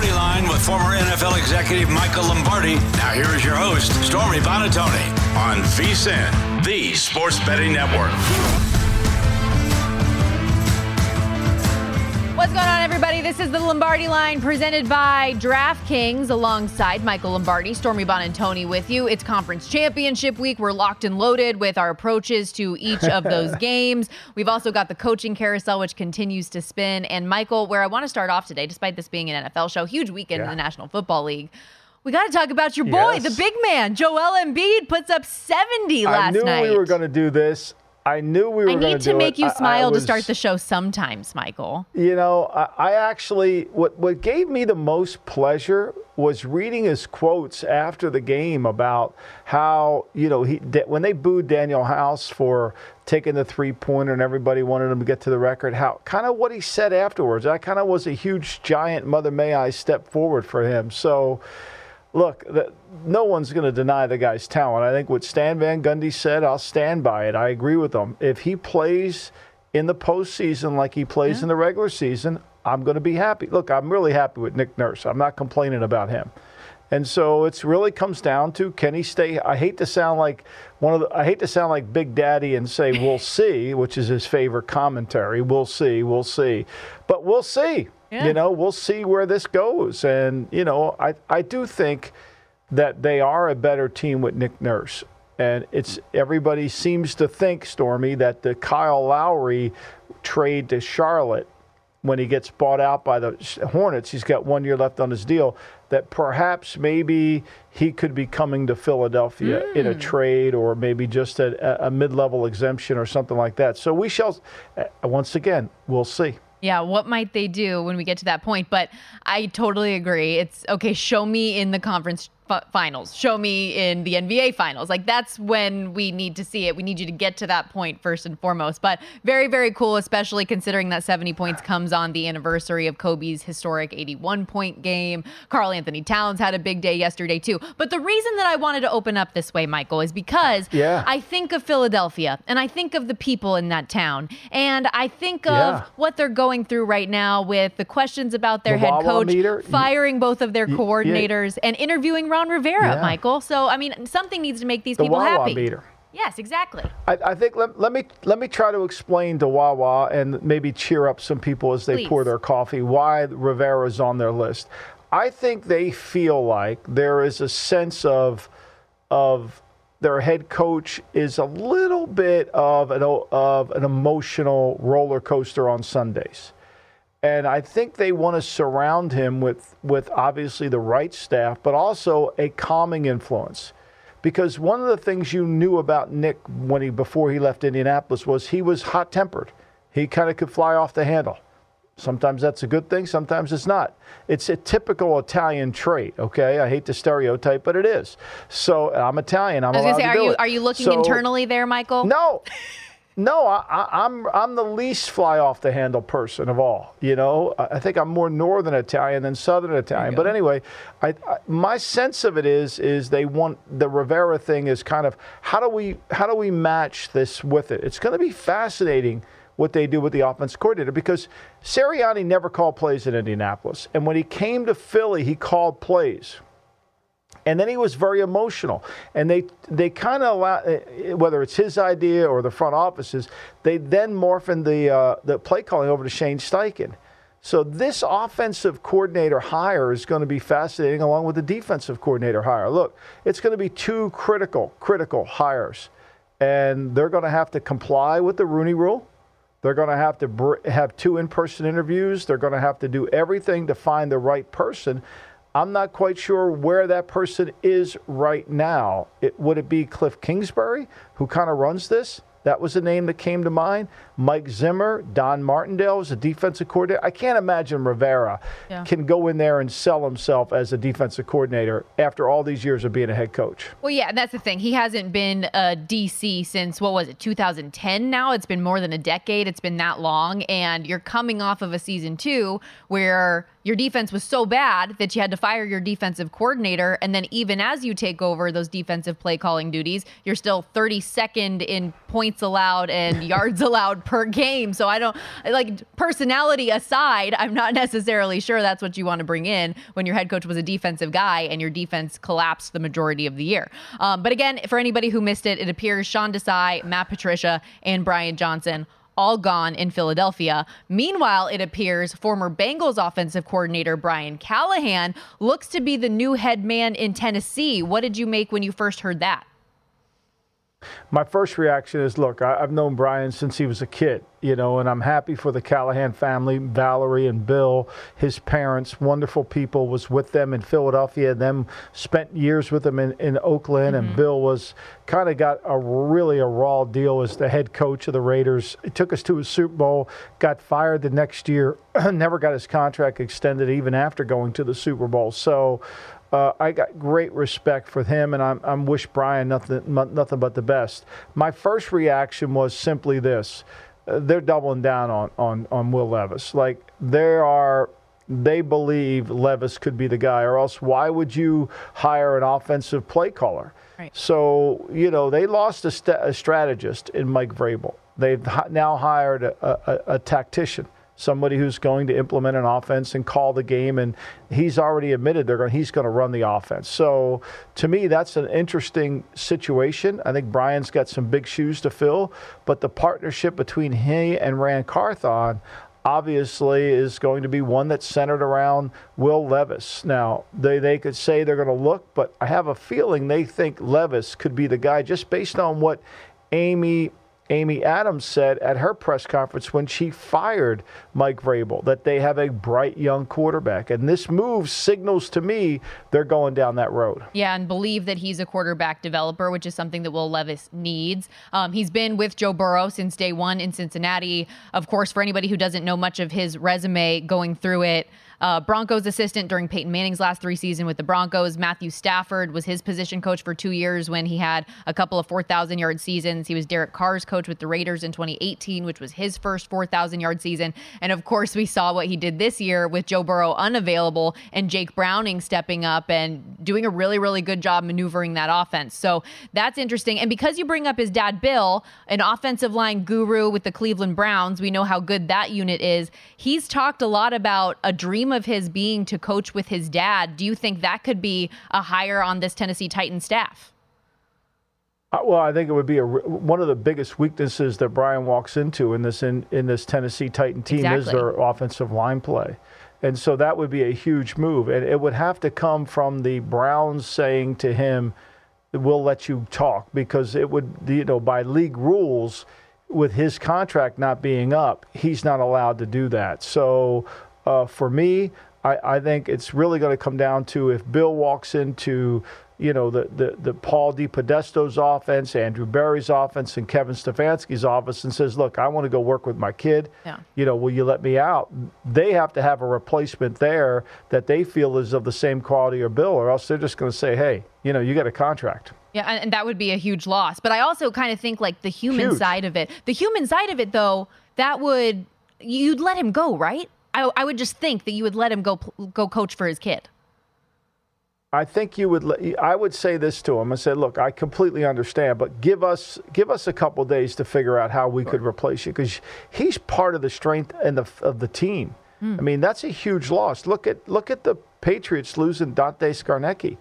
Lombardi line with former NFL executive Michael Lombardi. Now, here is your host, Stormy Buonantony, on VSIN, the Sports Betting Network. What's going on, everybody? This is the Lombardi line presented by DraftKings alongside Michael Lombardi, Stormy Buonantony with you. It's conference championship week. We're locked and loaded with our approaches to each of those games. We've also got the coaching carousel, which continues to spin. And Michael, where I want to start off today, despite this being an NFL show, huge weekend Yeah. in the National Football League. We got to talk about your boy, Yes. the big man, Joel Embiid, puts up 70 last night. I knew night. we were going to do this. I knew we were I need to make it. you I- I smile to start the show sometimes, Michael. You know, I, I actually what what gave me the most pleasure was reading his quotes after the game about how you know he when they booed Danuel House for taking the three pointer and everybody wanted him to get to the record. How kind of what he said afterwards. That kind of was a huge giant Mother May I step forward for him. So. Look, the, no one's going to deny the guy's talent. I think what Stan Van Gundy said, I'll stand by it. I agree with him. If he plays in the postseason like he plays in the regular season, I'm going to be happy. Look, I'm really happy with Nick Nurse. I'm not complaining about him. And so it's really comes down to can he stay? I hate to sound like one of the, I hate to sound like Big Daddy and say we'll see, which is his favorite commentary. We'll see, we'll see, but we'll see. Yeah. You know, we'll see where this goes. And you know, I I do think that they are a better team with Nick Nurse. And it's everybody seems to think, Stormy, that the Kyle Lowry trade to Charlotte when he gets bought out by the Hornets, he's got one year left on his deal, that perhaps maybe he could be coming to Philadelphia in a trade or maybe just a, a mid level exemption or something like that. So we shall, uh, once again, we'll see. Yeah, what might they do when we get to that point? But I totally agree. It's okay, show me in the conference fi- finals, show me in the NBA finals. Like that's when we need to see it. We need you to get to that point first and foremost. But very, very cool, especially considering that 70 points comes on the anniversary of Kobe's historic 81 point game. Karl Anthony Towns had a big day yesterday, too. But the reason that I wanted to open up this way, Michael, is because Yeah. I think of Philadelphia and I think of the people in that town and I think of Yeah. what they're going through right now with the questions about their The head coach meter? firing both of their yeah. coordinators and interviewing Ron Rivera, Yeah. Michael. So I mean, something needs to make these The people Wawa happy. Yes, exactly. I, I think let, let me let me try to explain to Wawa and maybe cheer up some people as they Please. pour their coffee why Rivera's on their list. I think they feel like there is a sense of of their head coach is a little bit of an of an emotional roller coaster on Sundays. And I think they want to surround him with, with obviously the right staff, but also a calming influence. Because one of the things you knew about Nick when he before he left Indianapolis was he was hot tempered. He kind of could fly off the handle. Sometimes that's a good thing, sometimes it's not. It's a typical Italian trait, okay? I hate to stereotype, but it is. So I'm Italian. I'm I was gonna say, are you are you looking So- internally there, Michael? no, no, I, I, I'm I'm the least fly off the handle person of all. You know, I I think I'm more Northern Italian than Southern Italian. But anyway, I, I my sense of it is is they want the Rivera thing is kind of how do we how do we match this with it? It's going to be fascinating what they do with the offense coordinator because Sirianni never called plays in Indianapolis. And when he came to Philly, he called plays. And then he was very emotional. And they they kind of allow, eh, whether it's his idea or the front offices, they then morphed the, uh, the play calling over to Shane Steichen. So this offensive coordinator hire is going to be fascinating along with the defensive coordinator hire. Look, it's going to be two critical, critical hires. And they're going to have to comply with the Rooney rule. They're going to have to br- have two in person interviews. They're going to have to do everything to find the right person. I'm not quite sure where that person is right now. It, would it be Cliff Kingsbury, who kind of runs this? That was a name that came to mind. Mike Zimmer, Don Martindale was a defensive coordinator. I can't imagine Rivera yeah. can go in there and sell himself as a defensive coordinator after all these years of being a head coach. Well, yeah, and that's the thing. He hasn't been uh, a DC since what was it, 2010 now? It's been more than a decade. It's been that long. And you're coming off of a season two where your defense was so bad that you had to fire your defensive coordinator. And then, even as you take over those defensive play calling duties, you're still 32nd in points allowed and yards allowed per game. So, I don't like personality aside, I'm not necessarily sure that's what you want to bring in when your head coach was a defensive guy and your defense collapsed the majority of the year. Um, but again, for anybody who missed it, it appears Sean Desai, Matt Patricia, and Brian Johnson all gone in Philadelphia. Meanwhile, it appears former Bengals offensive coordinator Brian Callahan looks to be the new head man in Tennessee. What did you make when you first heard that? My first reaction is, look, I, have known Brian since he was a kid, you know, and I'm happy for the Callahan family, Valerie and Bill, his parents, wonderful people, was with them in Philadelphia, and them spent years with them in, in Oakland, mm-hmm. and Bill was kind of got a really a raw deal as the head coach of the Raiders. It took us to a Super Bowl, got fired the next year, never got his contract extended even after going to the Super Bowl. So uh, I got great respect for him, and I'm, I'm wish Brian nothing, nothing but the best. My first reaction was simply this: uh, they're doubling down on, on on Will Levis. Like they are, they believe Levis could be the guy, or else why would you hire an offensive play caller? Right. So you know they lost a, st- a strategist in Mike Vrabel. They've now hired a, a, a tactician somebody who's going to implement an offense and call the game. And he's already admitted they're going, he's going to run the offense. So to me, that's an interesting situation. I think Brian's got some big shoes to fill, but the partnership between he and Ran Carthon obviously is going to be one that's centered around Will Levis. Now, they, they could say they're going to look, but I have a feeling they think Levis could be the guy just based on what Amy Amy Adams said at her press conference when she fired Mike Vrabel that they have a bright young quarterback. And this move signals to me they're going down that road. Yeah, and believe that he's a quarterback developer, which is something that Will Levis needs. Um, he's been with Joe Burrow since day one in Cincinnati. Of course, for anybody who doesn't know much of his resume going through it, uh, Broncos assistant during Peyton Manning's last three seasons with the Broncos. Matthew Stafford was his position coach for two years when he had a couple of 4,000 yard seasons. He was Derek Carr's coach with the Raiders in 2018, which was his first 4,000 yard season. And of course, we saw what he did this year with Joe Burrow unavailable and Jake Browning stepping up and doing a really, really good job maneuvering that offense. So that's interesting. And because you bring up his dad, Bill, an offensive line guru with the Cleveland Browns, we know how good that unit is. He's talked a lot about a dream dream of his being to coach with his dad. Do you think that could be a hire on this Tennessee Titans staff? Uh, well, I think it would be a, one of the biggest weaknesses that Brian walks into in this in, in this Tennessee Titan team exactly. is their offensive line play. And so that would be a huge move. And it would have to come from the Browns saying to him, we'll let you talk because it would, you know, by league rules, with his contract not being up, he's not allowed to do that. So uh, for me, I, I think it's really going to come down to if Bill walks into you know, the, the, the Paul DePodesta's offense, Andrew Berry's offense, and Kevin Stefanski's office and says, look, I want to go work with my kid. Yeah. You know, will you let me out? They have to have a replacement there that they feel is of the same quality or Bill, or else they're just going to say, hey, you know, you got a contract. Yeah, and that would be a huge loss. But I also kind of think like the human huge. side of it. The human side of it, though, that would, you'd let him go, right? I, I would just think that you would let him go go coach for his kid. I think you would. I would say this to him. I said, "Look, I completely understand, but give us give us a couple days to figure out how we could replace you because he's part of the strength and the of the team. Mm. I mean, that's a huge loss. Look at look at the Patriots losing Dante Scarnecchia.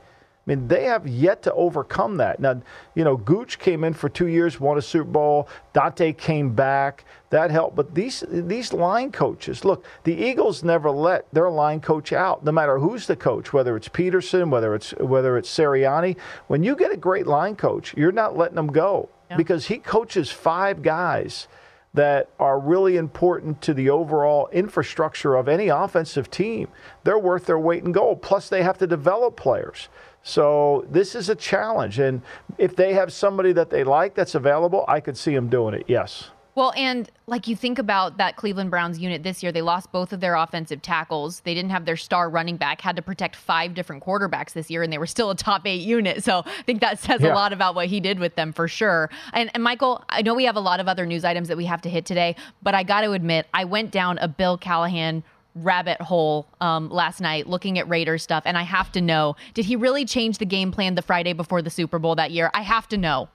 I mean, they have yet to overcome that. Now, you know, Gooch came in for two years, won a Super Bowl. Dante came back. That helped. But these these line coaches, look, the Eagles never let their line coach out, no matter who's the coach, whether it's Pederson, whether it's whether it's Sirianni. When you get a great line coach, you're not letting them go yeah. because he coaches five guys that are really important to the overall infrastructure of any offensive team. They're worth their weight in gold. Plus, they have to develop players. So this is a challenge. And if they have somebody that they like that's available, I could see them doing it, yes. Well, and like you think about that Cleveland Browns unit this year, they lost both of their offensive tackles. They didn't have their star running back, had to protect five different quarterbacks this year, and they were still a top eight unit. So I think that says yeah. a lot about what he did with them for sure. And, and Michael, I know we have a lot of other news items that we have to hit today, but I got to admit, I went down a Bill Callahan rabbit hole um, last night looking at Raiders stuff, and I have to know: did he really change the game plan the Friday before the Super Bowl that year? I have to know.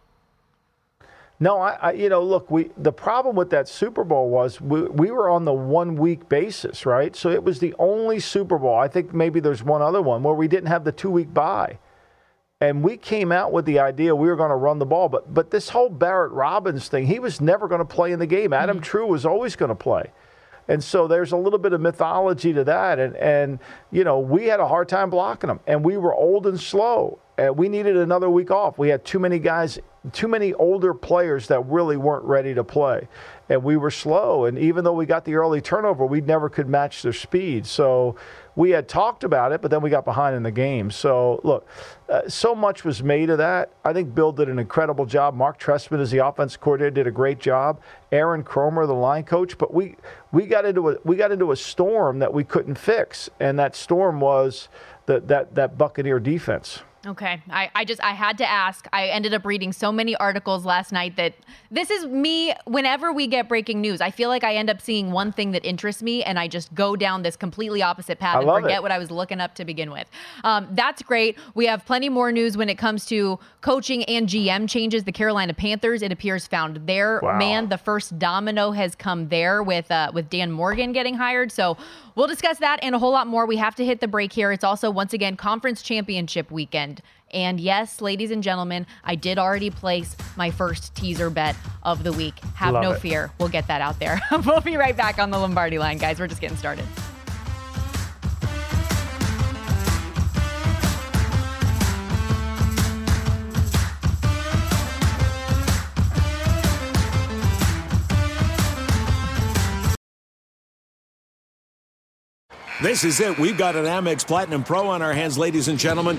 No, I, I, you know, look, we the problem with that Super Bowl was we, we were on the one week basis, right? So it was the only Super Bowl. I think maybe there's one other one where we didn't have the two week bye. And we came out with the idea we were going to run the ball, but but this whole Barrett Robbins thing, he was never going to play in the game. Adam mm-hmm. Treu was always going to play. And so there's a little bit of mythology to that. And, and, you know, we had a hard time blocking them. And we were old and slow. And we needed another week off. We had too many guys, too many older players that really weren't ready to play. And we were slow. And even though we got the early turnover, we never could match their speed. So we had talked about it, but then we got behind in the game. So, look, uh, so much was made of that. I think Bill did an incredible job. Mark Trestman, as the offense coordinator, did a great job. Aaron Kromer, the line coach, but we we got into a we got into a storm that we couldn't fix, and that storm was the, that that Buccaneer defense. Okay. I, I just, I had to ask. I ended up reading so many articles last night that this is me. Whenever we get breaking news, I feel like I end up seeing one thing that interests me and I just go down this completely opposite path and forget it. what I was looking up to begin with. Um, that's great. We have plenty more news when it comes to coaching and GM changes. The Carolina Panthers, it appears, found their wow. man. The first domino has come there with, uh, with Dan Morgan getting hired. So we'll discuss that and a whole lot more. We have to hit the break here. It's also, once again, conference championship weekend. And yes, ladies and gentlemen, I did already place my first teaser bet of the week. Have Love no it. fear. We'll get that out there. we'll be right back on the Lombardi line, guys. We're just getting started. This is it. We've got an Amex Platinum Pro on our hands, ladies and gentlemen.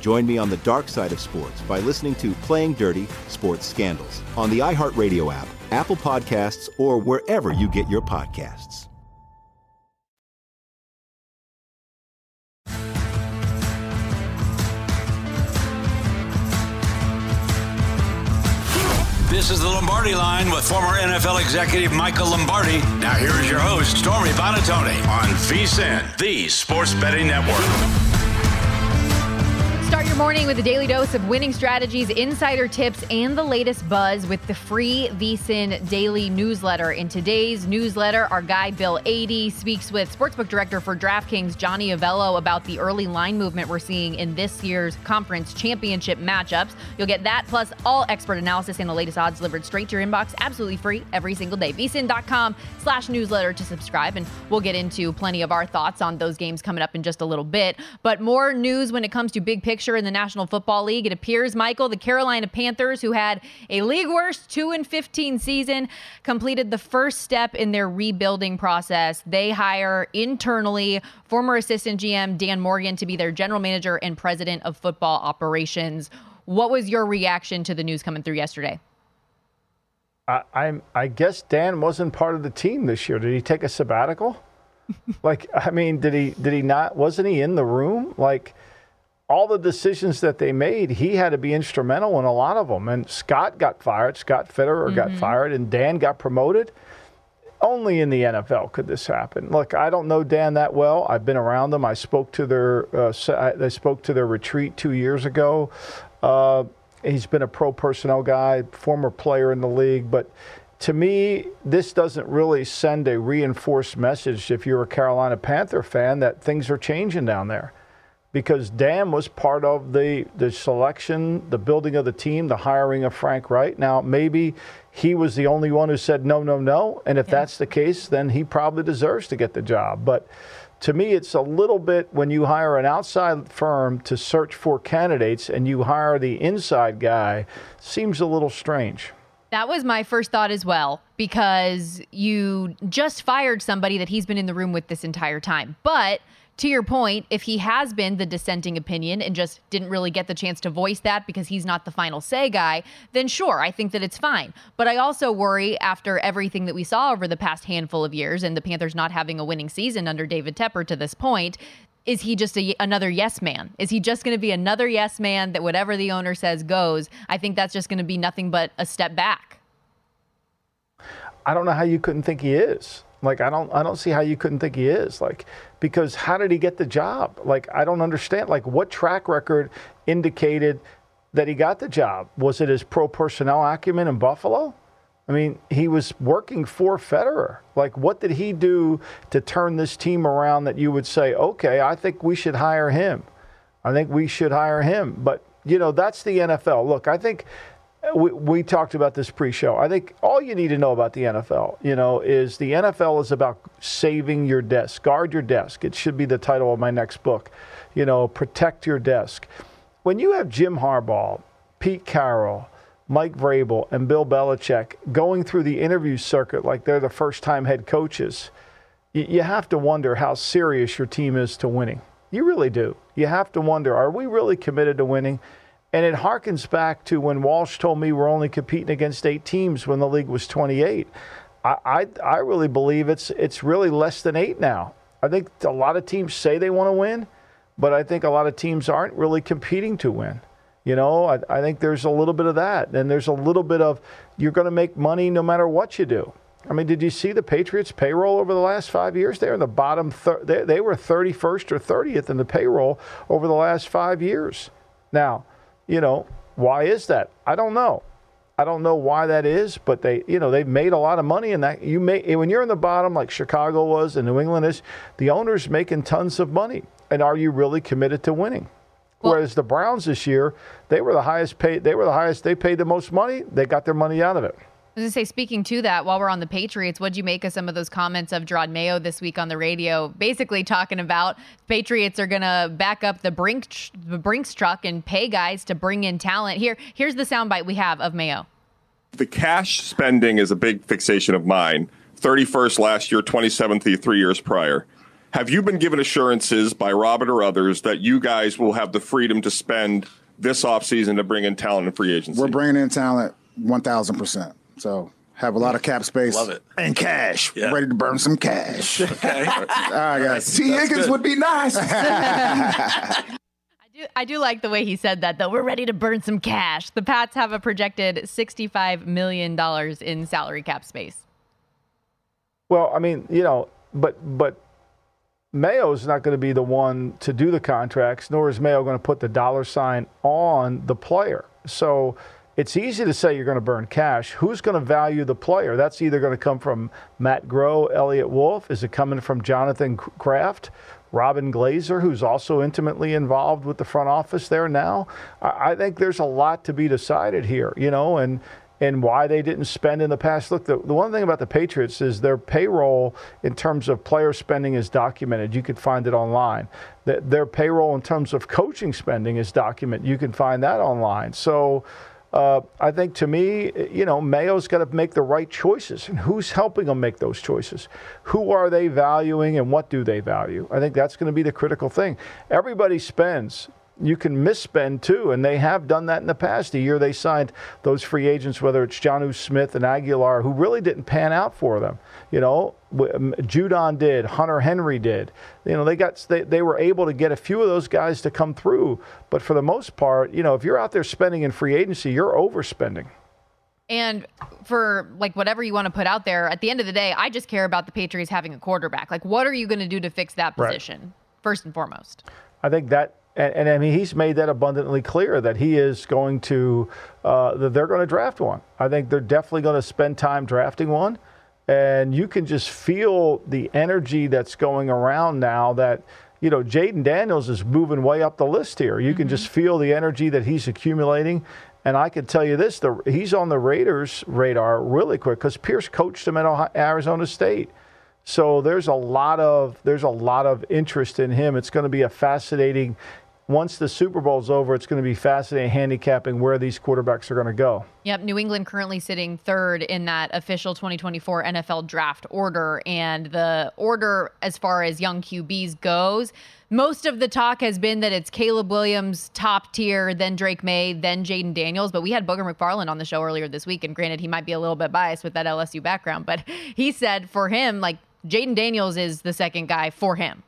Join me on the dark side of sports by listening to Playing Dirty Sports Scandals on the iHeartRadio app, Apple Podcasts, or wherever you get your podcasts. This is the Lombardi line with former NFL executive Michael Lombardi. Now, here is your host, Stormy Buonantony, on VSIN, the Sports Betting Network. Start your morning with a daily dose of winning strategies, insider tips, and the latest buzz with the free VSIN daily newsletter. In today's newsletter, our guy Bill Adee speaks with sportsbook director for DraftKings Johnny Avello about the early line movement we're seeing in this year's conference championship matchups. You'll get that plus all expert analysis and the latest odds delivered straight to your inbox, absolutely free every single day. VSIN.com slash newsletter to subscribe, and we'll get into plenty of our thoughts on those games coming up in just a little bit. But more news when it comes to big picture in the National Football League. It appears, Michael, the Carolina Panthers, who had a league worst 2 and 15 season, completed the first step in their rebuilding process. They hire internally former assistant GM Dan Morgan to be their general manager and president of football operations. What was your reaction to the news coming through yesterday? I, I'm, I guess Dan wasn't part of the team this year. Did he take a sabbatical? like, I mean, did he? Did he not? Wasn't he in the room? Like, all the decisions that they made, he had to be instrumental in a lot of them. And Scott got fired, Scott Fitterer mm-hmm. got fired, and Dan got promoted. Only in the NFL could this happen. Look, I don't know Dan that well. I've been around them. I spoke to their uh, I spoke to their retreat two years ago. Uh, he's been a pro personnel guy, former player in the league, but to me, this doesn't really send a reinforced message if you're a Carolina Panther fan that things are changing down there because Dan was part of the, the selection, the building of the team, the hiring of Frank Reich. Now, maybe he was the only one who said no, no, no. And if yeah. that's the case, then he probably deserves to get the job. But to me, it's a little bit when you hire an outside firm to search for candidates and you hire the inside guy, seems a little strange. That was my first thought as well, because you just fired somebody that he's been in the room with this entire time. But to your point, if he has been the dissenting opinion and just didn't really get the chance to voice that because he's not the final say guy, then sure, I think that it's fine. But I also worry after everything that we saw over the past handful of years and the Panthers not having a winning season under David Tepper to this point, is he just a, another yes man? Is he just going to be another yes man that whatever the owner says goes? I think that's just going to be nothing but a step back. I don't know how you couldn't think he is. Like I don't I don't see how you couldn't think he is. Like because how did he get the job? Like I don't understand. Like what track record indicated that he got the job? Was it his pro personnel acumen in Buffalo? I mean, he was working for Fitterer. Like, what did he do to turn this team around that you would say, okay, I think we should hire him? I think we should hire him. But, you know, that's the NFL. Look, I think we, we talked about this pre-show. I think all you need to know about the NFL, you know, is the NFL is about saving your desk, guard your desk. It should be the title of my next book. You know, protect your desk. When you have Jim Harbaugh, Pete Carroll, Mike Vrabel, and Bill Belichick going through the interview circuit like they're the first-time head coaches, you, you have to wonder how serious your team is to winning. You really do. You have to wonder: Are we really committed to winning? And it harkens back to when Walsh told me we're only competing against eight teams when the league was 28. I, I, I really believe it's it's really less than eight now. I think a lot of teams say they want to win, but I think a lot of teams aren't really competing to win. You know, I, I think there's a little bit of that. And there's a little bit of you're going to make money no matter what you do. I mean, did you see the Patriots' payroll over the last five years? They're in the bottom. Thir- they, they were 31st or 30th in the payroll over the last five years. Now, you know, why is that? I don't know. I don't know why that is, but they, you know, they've made a lot of money in that. You may eh, when you're in the bottom, like Chicago was and New England is, the owner's making tons of money. And are you really committed to winning? Well, Whereas the Browns this year, they were the highest paid. They were the highest. They paid the most money. They got their money out of it. I was going to say, speaking to that, while we're on the Patriots, what'd you make of some of those comments of Jerod Mayo this week on the radio, basically talking about Patriots are going to back up the Brink the Brinks truck and pay guys to bring in talent. Here, here's the soundbite we have of Mayo. The cash spending is a big fixation of mine. 31st last year, 27th the three years prior. Have you been given assurances by Robert or others that you guys will have the freedom to spend this offseason to bring in talent and free agency? We're bringing in talent 1,000%. So have a lot of cap space. Love it. And cash. Yeah. Ready to burn some cash. okay. All right, guys. T. Higgins would be nice. I do like the way he said that, though. We're ready to burn some cash. The Pats have a projected $65 million in salary cap space. Well, I mean, you know, but but Mayo's not going to be the one to do the contracts, nor is Mayo going to put the dollar sign on the player. So it's easy to say you're going to burn cash. Who's going to value the player? That's either going to come from Matt Groh, Eliot Wolf. Is it coming from Jonathan Kraft? Robyn Glaser, who's also intimately involved with the front office there now. I think there's a lot to be decided here, you know, and and why they didn't spend in the past. Look, the, the one thing about the Patriots is their payroll in terms of player spending is documented. You can find it online. The, their payroll in terms of coaching spending is documented. You can find that online. So uh, I think to me, you know, Mayo's got to make the right choices. And who's helping them make those choices? Who are they valuing and what do they value? I think that's going to be the critical thing. Everybody spends you can misspend too, and they have done that in the past. The year they signed those free agents, whether it's Jonnu Smith and Agholor, who really didn't pan out for them. You know, Judon did, Hunter Henry did. You know, they got they, they were able to get a few of those guys to come through, but for the most part, you know, if you're out there spending in free agency, you're overspending. And for like whatever you want to put out there, at the end of the day, I just care about the Patriots having a quarterback. Like, what are you going to do to fix that position right. first and foremost? I think that and, and, I mean, he's made that abundantly clear that he is going to, uh, that they're going to draft one. I think they're definitely going to spend time drafting one. And you can just feel the energy that's going around now that, you know, Jayden Daniels is moving way up the list here. You mm-hmm. can just feel the energy that he's accumulating. And I can tell you this: the, he's on the Raiders' radar really quick because Pierce coached him at Ohio, Arizona State. So there's a lot of there's a lot of interest in him. It's going to be a fascinating once the Super Bowl's over, it's going to be fascinating handicapping where these quarterbacks are going to go. Yep, New England currently sitting third in that official 2024 NFL draft order. And the order, as far as young QBs goes, most of the talk has been that it's Caleb Williams top tier, then Drake Maye, then Jayden Daniels. But we had Booger McFarland on the show earlier this week. And granted, he might be a little bit biased with that LSU background, but he said for him, like, Jayden Daniels is the second guy for him.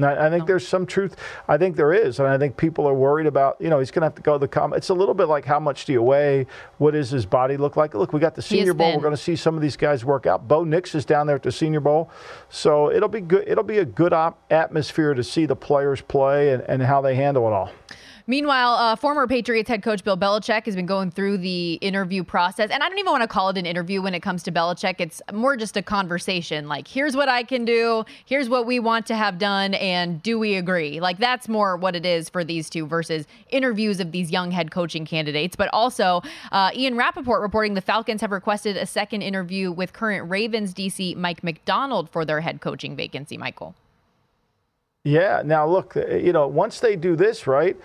Yep. I think there's some truth. I think there is, and I think people are worried about. You know, he's going to have to go to the com. It's a little bit like how much do you weigh? What does his body look like? Look, we got the Senior Bowl. We're going to see some of these guys work out. Bo Nix is down there at the Senior Bowl, so it'll be good. It'll be a good op- atmosphere to see the players play and, and how they handle it all. Meanwhile, uh, former Patriots head coach Bill Belichick has been going through the interview process. And I don't even want to call it an interview when it comes to Belichick. It's more just a conversation. Like, here's what I can do, here's what we want to have done, and do we agree? Like, that's more what it is for these two versus interviews of these young head coaching candidates. But also, uh, Ian Rapoport reporting the Falcons have requested a second interview with current Ravens DC Mike Macdonald for their head coaching vacancy, Michael. Yeah. Now, look, you know, once they do this, right,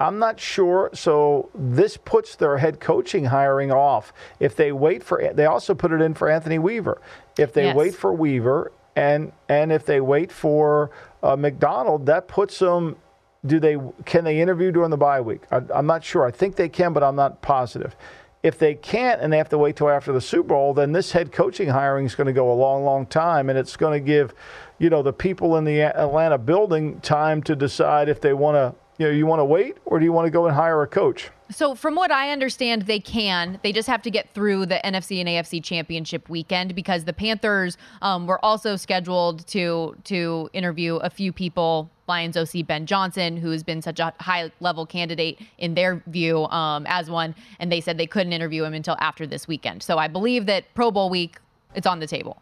I'm not sure. So this puts their head coaching hiring off. If they wait for, they also put it in for Anthony Weaver. If they yes. wait for Weaver and and if they wait for uh, Macdonald, that puts them. Do they can they interview during the bye week? I, I'm not sure. I think they can, but I'm not positive. If they can't and they have to wait till after the Super Bowl, then this head coaching hiring is going to go a long, long time, and it's going to give, you know, the people in the Atlanta building time to decide if they want to you know, you want to wait or do you want to go and hire a coach? So, from what I understand, they can. They just have to get through the NFC and AFC championship weekend because the Panthers um, were also scheduled to to interview a few people. Lions OC Ben Johnson, who has been such a high level candidate in their view um, as one, and they said they couldn't interview him until after this weekend. So, I believe that Pro Bowl week it's on the table.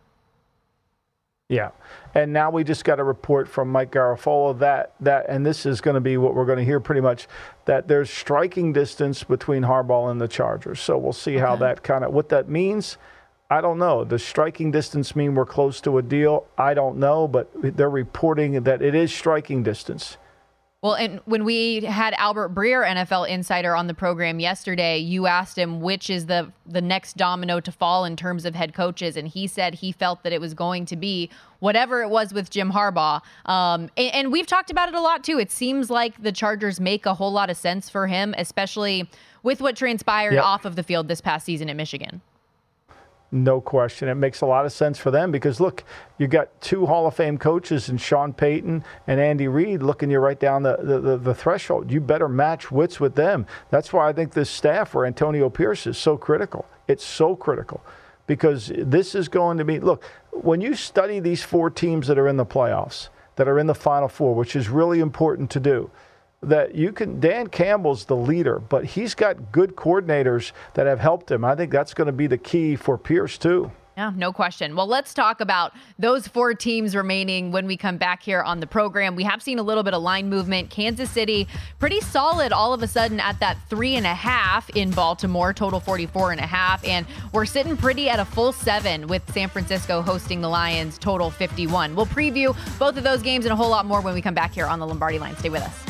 Yeah. And now we just got a report from Mike Garafolo that that and this is going to be what we're going to hear pretty much that there's striking distance between Harbaugh and the Chargers. So we'll see okay. how that kind of what that means. I don't know. Does striking distance mean we're close to a deal? I don't know, but they're reporting that it is striking distance. Well, and when we had Albert Breer, NFL insider, on the program yesterday, you asked him which is the the next domino to fall in terms of head coaches, and he said he felt that it was going to be whatever it was with Jim Harbaugh. Um, and, and we've talked about it a lot too. It seems like the Chargers make a whole lot of sense for him, especially with what transpired yep. off of the field this past season at Michigan. No question. It makes a lot of sense for them because look, you got two Hall of Fame coaches and Sean Payton and Andy Reid looking you right down the, the, the, the, threshold. You better match wits with them. That's why I think this staff for Antonio Pierce is so critical. It's so critical because this is going to be look, when you study these four teams that are in the playoffs, that are in the Final Four, which is really important to do that you can Dan Campbell's the leader, but he's got good coordinators that have helped him. I think that's going to be the key for Pierce too. Yeah, no question. Well, let's talk about those four teams remaining when we come back here on the program. We have seen a little bit of line movement. Kansas City, pretty solid all of a sudden at that three and a half in Baltimore, total 44 and a half. And we're sitting pretty at a full seven with San Francisco hosting the Lions, total 51. We'll preview both of those games and a whole lot more when we come back here on the Lombardi line. Stay with us.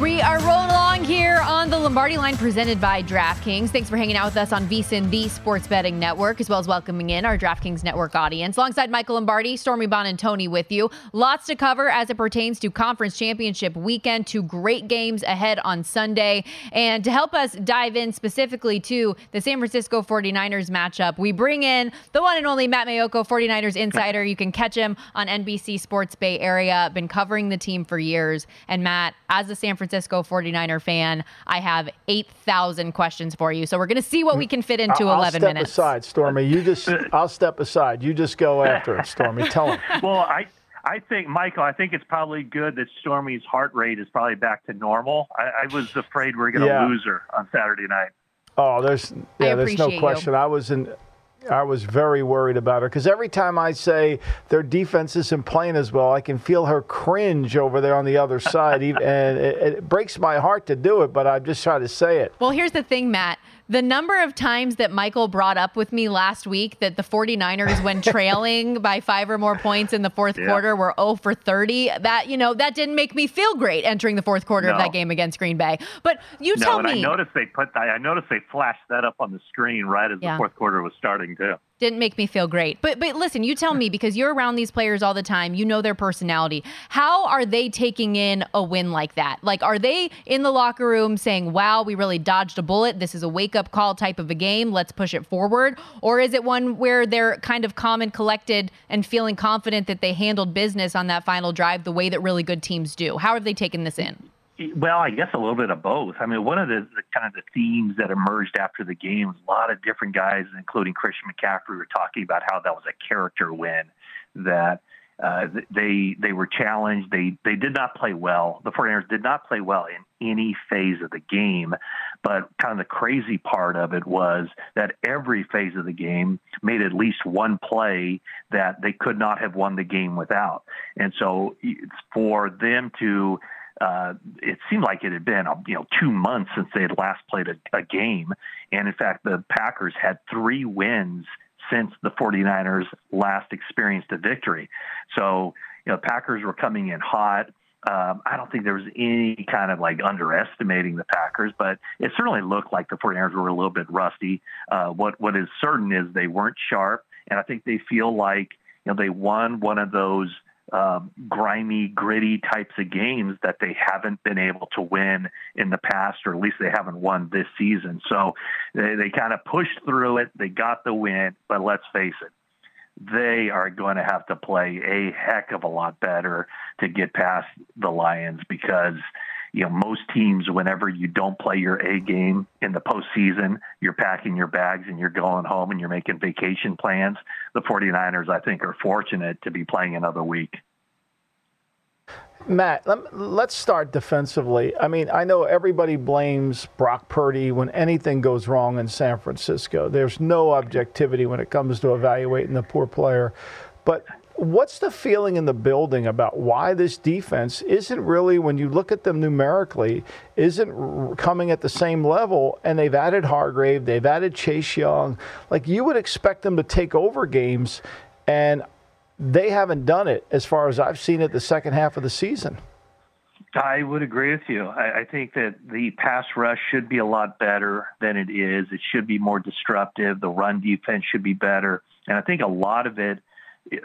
We are rolling along here on the Lombardi line presented by DraftKings. Thanks for hanging out with us on VSIN, the Sports Betting Network, as well as welcoming in our DraftKings Network audience. Alongside Michael Lombardi, Stormy Buonantony with you. Lots to cover as it pertains to Conference Championship weekend. Two great games ahead on Sunday. And to help us dive in specifically to the San Francisco 49ers matchup, we bring in the one and only Matt Maiocco, 49ers insider. You can catch him on NBC Sports Bay Area. Been covering the team for years. And Matt, as a San Francisco Francisco 49er fan, I have 8,000 questions for you. So we're going to see what we can fit into I'll 11 step minutes. aside, Stormy. You just, I'll step aside. You just go after it, Stormy. Tell him. Well, I, I think, Michael, I think it's probably good that Stormy's heart rate is probably back to normal. I, I was afraid we are going to Yeah. lose her on Saturday night. Oh, there's yeah, there's no appreciate you. question. I was in. I was very worried about her because every time I say their defense isn't playing as well, I can feel her cringe over there on the other side, and it, it breaks my heart to do it. But I just try to say it. Well, here's the thing, Matt. The number of times that Michael brought up with me last week that the 49ers, when trailing by five or more points in the fourth Yeah. quarter, were 0 for 30, that, you know, that didn't make me feel great entering the fourth quarter of that game against Green Bay. But you no, tell and I noticed they put I I noticed they flashed that up on the screen right as Yeah. the fourth quarter was starting too. Didn't make me feel great. But but listen, you tell me because you're around these players all the time, you know their personality. How are they taking in a win like that? Like are they in the locker room saying, "Wow, we really dodged a bullet. This is a wake-up call type of a game. Let's push it forward." Or is it one where they're kind of calm and collected and feeling confident that they handled business on that final drive the way that really good teams do? How have they taken this in? Well, I guess a little bit of both. I mean, one of the, the kind of the themes that emerged after the game a lot of different guys, including Christian McCaffrey, were talking about how that was a character win. That uh, they they were challenged. They they did not play well. The 49ers did not play well in any phase of the game, But kind of the crazy part of it was that every phase of the game made at least one play that they could not have won the game without. And so it's for them to uh, it seemed like it had been you know two months since they had last played a, a game, and in fact the Packers had three wins since the 49ers last experienced a victory. So you know Packers were coming in hot. Um, I don't think there was any kind of like underestimating the Packers, but it certainly looked like the 49ers were a little bit rusty. Uh, what what is certain is they weren't sharp, and I think they feel like you know they won one of those um, grimy, gritty types of games that they haven't been able to win in the past, or at least they haven't won this season. So they, they kind of pushed through it. They got the win, but let's face it, they are going to have to play a heck of a lot better to get past the Lions because you know, most teams, whenever you don't play your A game in the postseason, you're packing your bags and you're going home and you're making vacation plans. The 49ers, I think, are fortunate to be playing another week. Matt, let's start defensively. I mean, I know everybody blames Brock Purdy when anything goes wrong in San Francisco. There's no objectivity when it comes to evaluating the poor player. But What's the feeling in the building about why this defense isn't really, when you look at them numerically, isn't coming at the same level? And they've added Hargrave, they've added Chase Young. Like you would expect them to take over games, and they haven't done it as far as I've seen it the second half of the season. I would agree with you. I, I, think that the pass rush should be a lot better than it is. It should be more disruptive. The run defense should be better. And I think a lot of it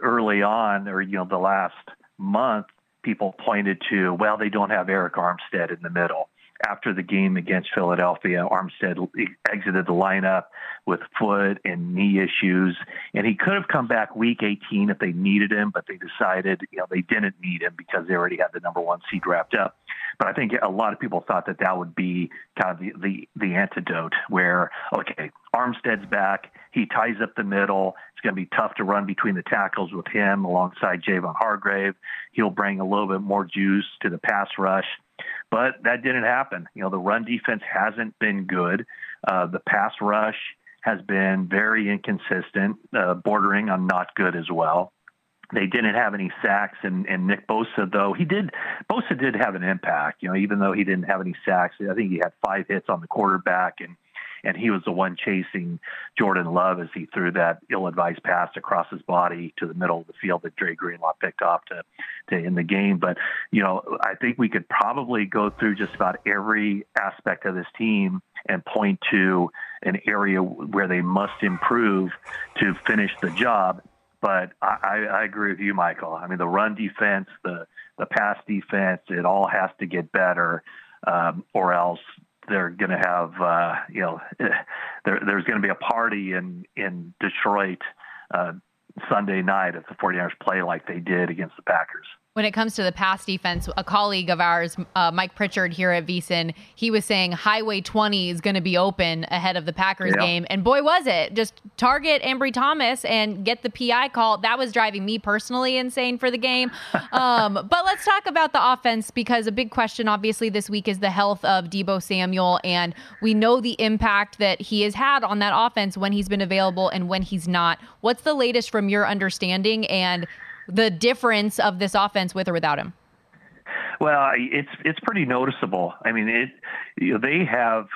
early on, or you know, the last month, people pointed to, well, they don't have Arik Armstead in the middle. After the game against Philadelphia, Armstead exited the lineup with foot and knee issues, and he could have come back week 18 if they needed him, but they decided, you know, they didn't need him because they already had the number one seed wrapped up. But I think a lot of people thought that that would be kind of the, the, the antidote where, okay, Armstead's back. He ties up the middle. It's going to be tough to run between the tackles with him alongside Javon Hargrave. He'll bring a little bit more juice to the pass rush. But that didn't happen. You know, the run defense hasn't been good. Uh, the pass rush has been very inconsistent, uh, bordering on not good as well. They didn't have any sacks, and, and Nick Bosa, though he did, Bosa did have an impact. You know, even though he didn't have any sacks, I think he had five hits on the quarterback, and and he was the one chasing Jordan Love as he threw that ill-advised pass across his body to the middle of the field that Dre Greenlaw picked off to to end the game. But you know, I think we could probably go through just about every aspect of this team and point to an area where they must improve to finish the job. But I, I agree with you, Michael. I mean, the run defense, the the pass defense, it all has to get better, um, or else they're going to have, uh, you know, there, there's going to be a party in in Detroit uh, Sunday night if the 49ers play like they did against the Packers when it comes to the pass defense, a colleague of ours, uh, Mike Pritchard here at VSiN, he was saying Highway 20 is going to be open ahead of the Packers yeah. game. And boy, was it. Just target Ambry Thomas and get the PI call. That was driving me personally insane for the game. Um, but let's talk about the offense because a big question, obviously, this week is the health of Deebo Samuel. And we know the impact that he has had on that offense when he's been available and when he's not. What's the latest from your understanding? And the difference of this offense with or without him? Well, it's it's pretty noticeable. I mean, it you know, they have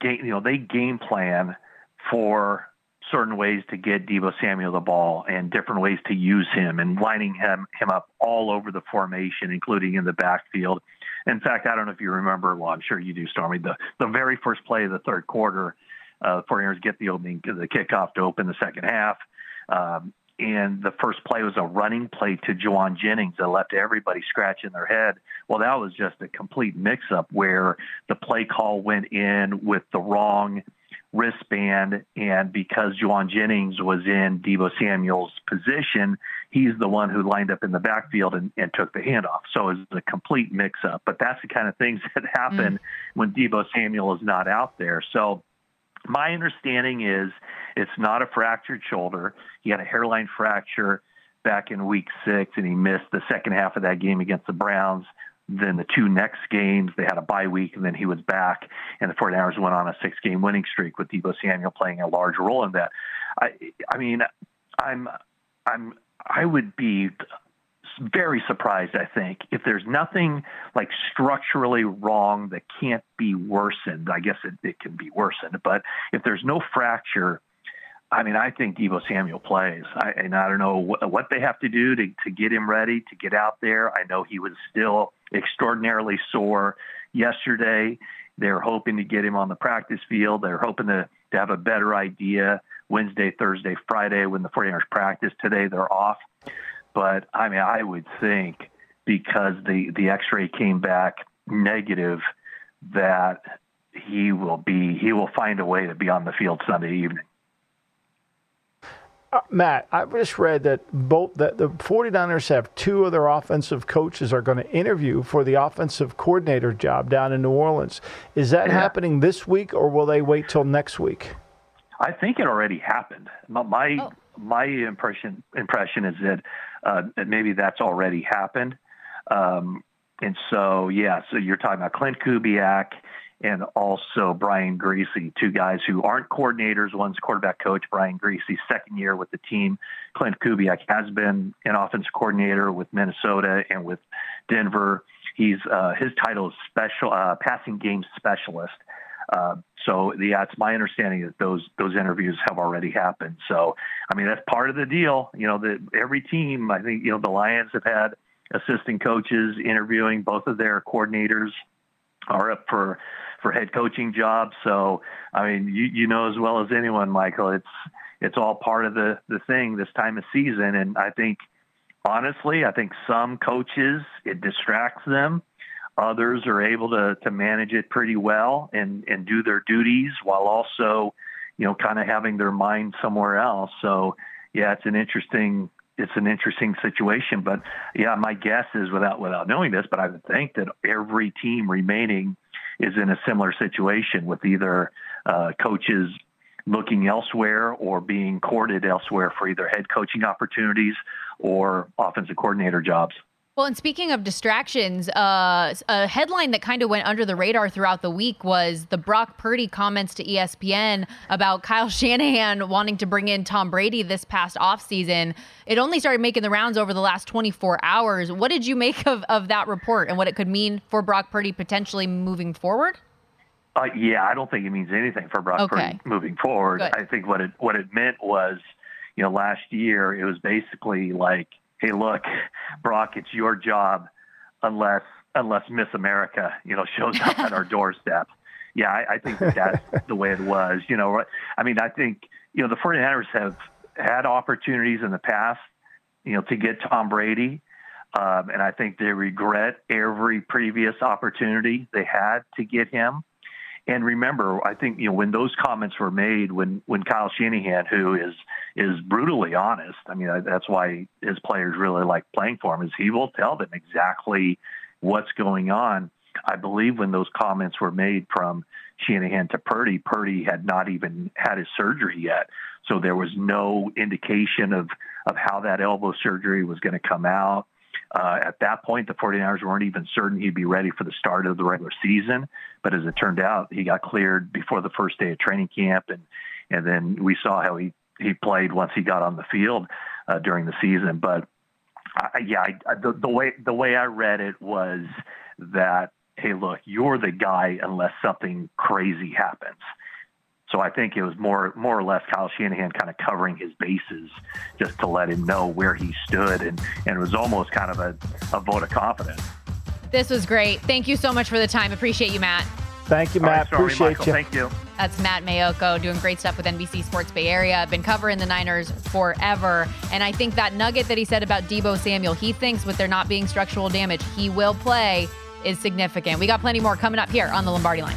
game you know they game plan for certain ways to get Deebo Samuel the ball and different ways to use him and lining him him up all over the formation, including in the backfield. In fact, I don't know if you remember. Well, I'm sure you do, Stormy. The the very first play of the third quarter, uh, 49ers get the opening the kickoff to open the second half. Um, and the first play was a running play to Jauan Jennings that left everybody scratching their head. Well, that was just a complete mix up where the play call went in with the wrong wristband, and because Jauan Jennings was in Deebo Samuel's position, he's the one who lined up in the backfield and, and took the handoff. So it was a complete mix up. But that's the kind of things that happen mm. when Deebo Samuel is not out there. So my understanding is it's not a fractured shoulder. He had a hairline fracture back in week six, and he missed the second half of that game against the Browns. then the two next games, they had a bye week, and then he was back, and the 49ers went on a six-game winning streak with Deebo Samuel playing a large role in that. I, I mean, I'm, I'm, I would be very surprised. I think if there's nothing like structurally wrong that can't be worsened, I guess it, it can be worsened. But if there's no fracture, I mean, I think Deebo Samuel plays, I, and I don't know what, what they have to do to to get him ready to get out there. I know he was still extraordinarily sore yesterday. They're hoping to get him on the practice field. They're hoping to, to have a better idea Wednesday, Thursday, Friday when the 49ers practice. Today they're off. But I mean, I would think because the, the x ray came back negative that he will be he will find a way to be on the field Sunday evening. Uh, Matt, I just read that both that the 49ers have two of their offensive coaches are going to interview for the offensive coordinator job down in New Orleans. Is that yeah. happening this week or will they wait till next week? I think it already happened. My oh. my impression impression is that, uh, that maybe that's already happened. Um, and so yeah, so you're talking about Klint Kubiak and also Brian Griese, two guys who aren't coordinators. One's quarterback coach, Brian Griese, second year with the team. Klint Kubiak has been an offensive coordinator with Minnesota and with Denver. He's uh, his title is special uh, passing game specialist. Uh, so yeah, it's my understanding that those those interviews have already happened. So I mean that's part of the deal. You know, that every team, I think you know the Lions have had assistant coaches interviewing both of their coordinators are up for for head coaching jobs. So, I mean, you, you know as well as anyone, Michael, it's it's all part of the the thing this time of season. And I think, honestly, I think some coaches it distracts them. Others are able to to manage it pretty well and and do their duties while also, you know, kind of having their mind somewhere else. So, yeah, it's an interesting it's an interesting situation. But yeah, my guess is without without knowing this, but I would think that every team remaining is in a similar situation with either uh, coaches looking elsewhere or being courted elsewhere for either head coaching opportunities or offensive coordinator jobs. Well, and speaking of distractions, uh, a headline that kind of went under the radar throughout the week was the Brock Purdy comments to ESPN about Kyle Shanahan wanting to bring in Tom Brady this past offseason. It only started making the rounds over the last 24 hours. What did you make of, of that report and what it could mean for Brock Purdy potentially moving forward? Uh, yeah, I don't think it means anything for Brock okay. Purdy moving forward. Good. I think what it what it meant was, you know, last year it was basically like – hey, look, Brock, it's your job unless unless Miss America, you know, shows up at our doorstep. Yeah, I, I think that that's the way it was. You know, I mean, I think you know the 49ers have had opportunities in the past, you know, to get Tom Brady. Um, and I think they regret every previous opportunity they had to get him. And remember, I think you know when those comments were made, when when Kyle Shanahan, who is is brutally honest, I mean that's why his players really like playing for him, is he will tell them exactly what's going on. I believe when those comments were made from Shanahan to Purdy, Purdy had not even had his surgery yet, so there was no indication of of how that elbow surgery was going to come out. Uh, at that point, the 49ers weren't even certain he'd be ready for the start of the regular season. But as it turned out, he got cleared before the first day of training camp, and and then we saw how he he played once he got on the field uh, during the season. But I, yeah, I, the, the way the way I read it was that hey, look, you're the guy unless something crazy happens. So I think it was more more or less Kyle Shanahan kind of covering his bases just to let him know where he stood, and, and it was almost kind of a, a vote of confidence. This was great. Thank you so much for the time. Appreciate you, Matt. Thank you, Matt. Right, sorry, Appreciate Michael. you. Thank you. That's Matt Maiocco doing great stuff with NBC Sports Bay Area. Been covering the Niners forever. And I think that nugget that he said about Deebo Samuel, he thinks with there not being structural damage, he will play, is significant. We got plenty more coming up here on the Lombardi line.